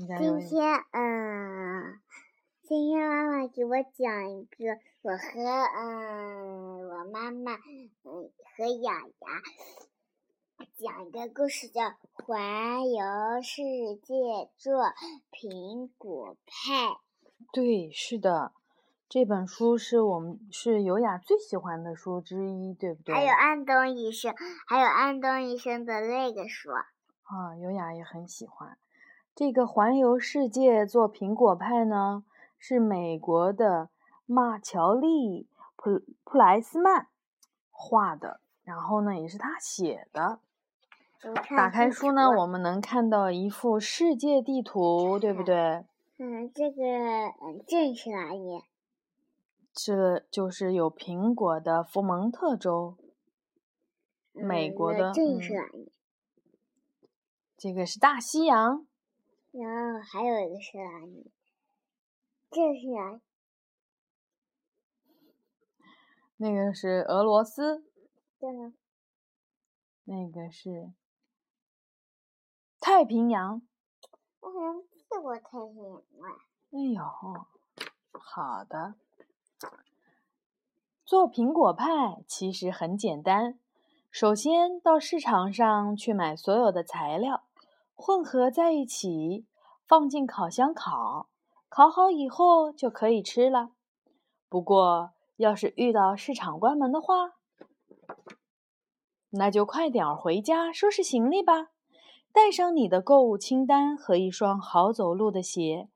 今天，嗯，今天妈妈给我讲一个，我和嗯我妈妈嗯和雅雅讲一个故事，叫《环游世界做苹果派》。对，是的，这本书是我们是尤雅最喜欢的书之一，对不对？还有安东医生，还有安东医生的那个书。啊，尤雅也很喜欢。这个环游世界做苹果派呢，是美国的马乔丽普普莱斯曼画的，然后呢，也是他写的。打开书呢，我们能看到一幅世界地图，对不对？嗯，这个嗯，这是哪里？这就是有苹果的佛蒙特州，美国的。这是哪里？这个是大西洋。然后还有一个是哪里？这是哪？那个是俄罗斯。对呢。那个是太平洋。我好像去过太平洋啊。哎呦，好的。做苹果派其实很简单，首先到市场上去买所有的材料。混合在一起，放进烤箱烤，烤好以后就可以吃了。不过，要是遇到市场关门的话，那就快点回家收拾行李吧，带上你的购物清单和一双好走路的鞋，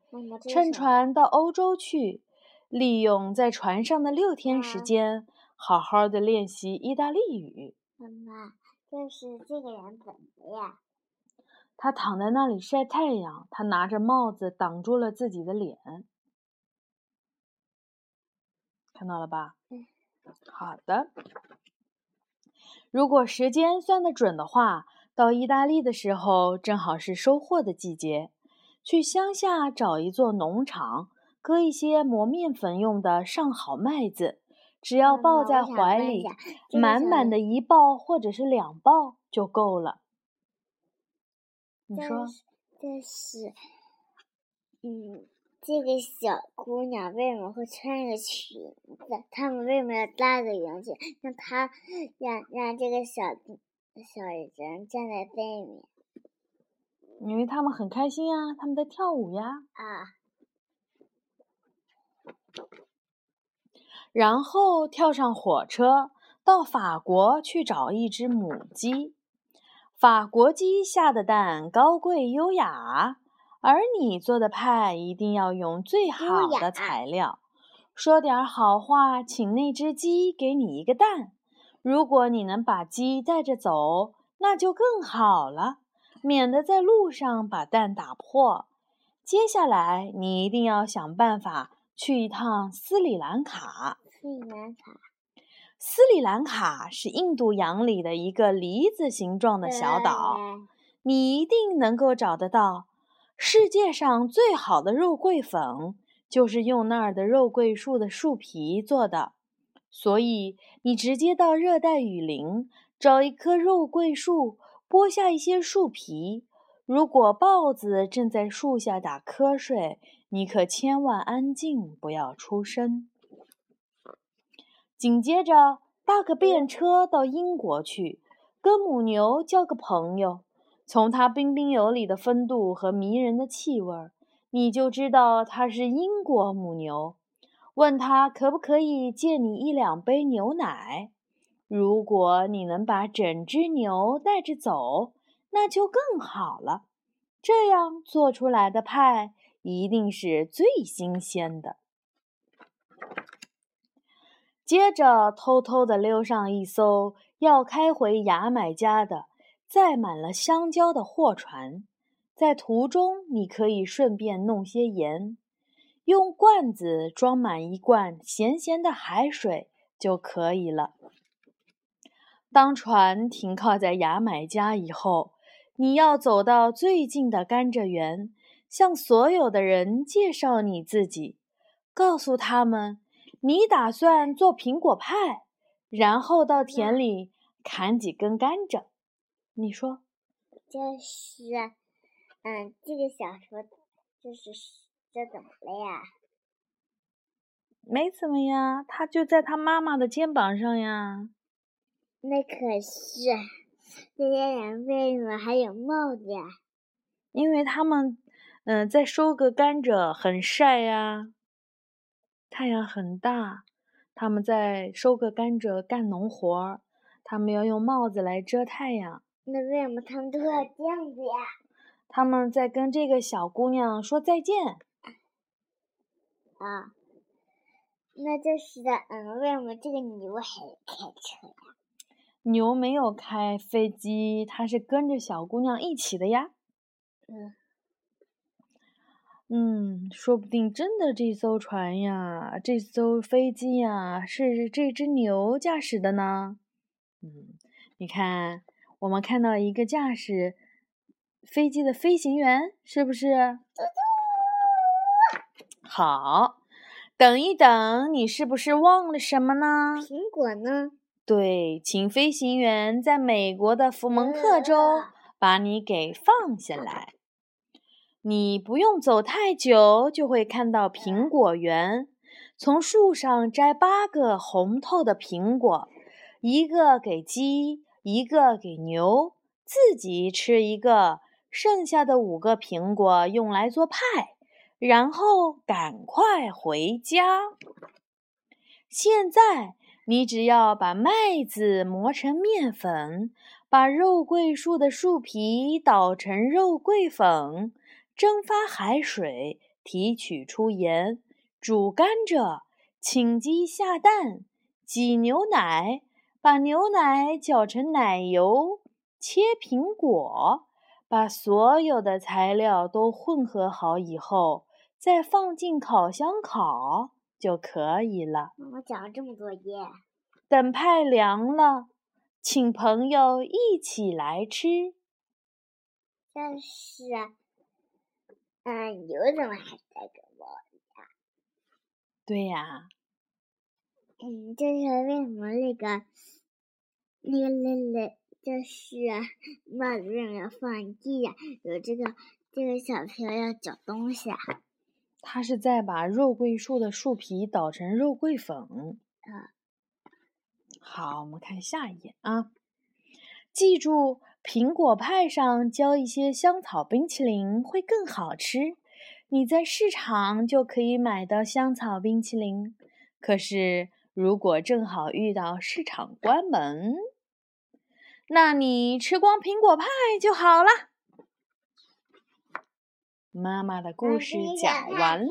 乘船到欧洲去，利用在船上的六天时间，好好的练习意大利语。妈妈，就是这个人怎么呀？他躺在那里晒太阳，他拿着帽子挡住了自己的脸，看到了吧？好的。如果时间算得准的话，到意大利的时候正好是收获的季节。去乡下找一座农场，割一些磨面粉用的上好麦子，只要抱在怀里，满满的一抱或者是两抱就够了。你说，这是，嗯，这个小姑娘为什么会穿个裙子？他们为什么要搭个圆裙？让她让让这个小小人站在背面，因为他们很开心呀，他们在跳舞呀。啊。然后跳上火车，到法国去找一只母鸡。法国鸡下的蛋高贵优雅，而你做的派一定要用最好的材料。说点好话，请那只鸡给你一个蛋。如果你能把鸡带着走，那就更好了，免得在路上把蛋打破。接下来，你一定要想办法去一趟斯里兰卡。斯里兰卡。斯里兰卡是印度洋里的一个梨子形状的小岛，你一定能够找得到。世界上最好的肉桂粉就是用那儿的肉桂树的树皮做的，所以你直接到热带雨林找一棵肉桂树，剥下一些树皮。如果豹子正在树下打瞌睡，你可千万安静，不要出声。紧接着搭个便车到英国去，跟母牛交个朋友。从它彬彬有礼的风度和迷人的气味，你就知道它是英国母牛。问他可不可以借你一两杯牛奶。如果你能把整只牛带着走，那就更好了。这样做出来的派一定是最新鲜的。接着，偷偷地溜上一艘要开回牙买加的、载满了香蕉的货船。在途中，你可以顺便弄些盐，用罐子装满一罐咸咸的海水就可以了。当船停靠在牙买加以后，你要走到最近的甘蔗园，向所有的人介绍你自己，告诉他们。你打算做苹果派，然后到田里砍几根甘蔗。你说，这是，嗯，这个小说就是这怎么了呀？没怎么呀，他就在他妈妈的肩膀上呀。那可是这些人为什么还有帽子呀？因为他们，嗯，在收割甘蔗，很晒呀，太阳很大。他们在收割甘蔗，干农活儿，他们要用帽子来遮太阳。那为什么他们都要这样子呀？他们在跟这个小姑娘说再见。啊，那就是的。嗯，为什么这个牛还开车呀？牛没有开飞机，它是跟着小姑娘一起的呀。嗯。嗯，说不定真的这艘船呀，这艘飞机呀，是这只牛驾驶的呢。嗯，你看，我们看到一个驾驶飞机的飞行员，是不是？好，等一等，你是不是忘了什么呢？苹果呢？对，请飞行员在美国的福蒙特州把你给放下来。你不用走太久，就会看到苹果园。从树上摘八个红透的苹果，一个给鸡，一个给牛，自己吃一个。剩下的五个苹果用来做派，然后赶快回家。现在你只要把麦子磨成面粉，把肉桂树的树皮捣成肉桂粉。蒸发海水，提取出盐，煮甘蔗，请鸡下蛋，挤牛奶，把牛奶搅成奶油，切苹果，把所有的材料都混合好以后，再放进烤箱烤就可以了。我讲了这么多页。等派凉了，请朋友一起来吃。但是。嗯，牛怎么还戴个帽子呀？对呀。嗯，就是为什么那个那个那那就是帽子为什么要放地呀？有这个这个小朋友要找东西啊。他是在把肉桂树的树皮捣成肉桂粉。啊。好，我们看下一页啊。记住。苹果派上浇一些香草冰淇淋会更好吃。你在市场就可以买到香草冰淇淋。可是，如果正好遇到市场关门，那你吃光苹果派就好了。妈妈的故事讲完了。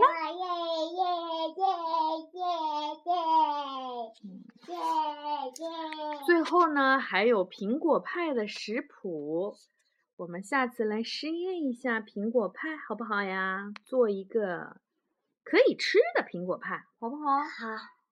后呢，还有苹果派的食谱，我们下次来试验一下苹果派，好不好呀？做一个可以吃的苹果派，好不好？好。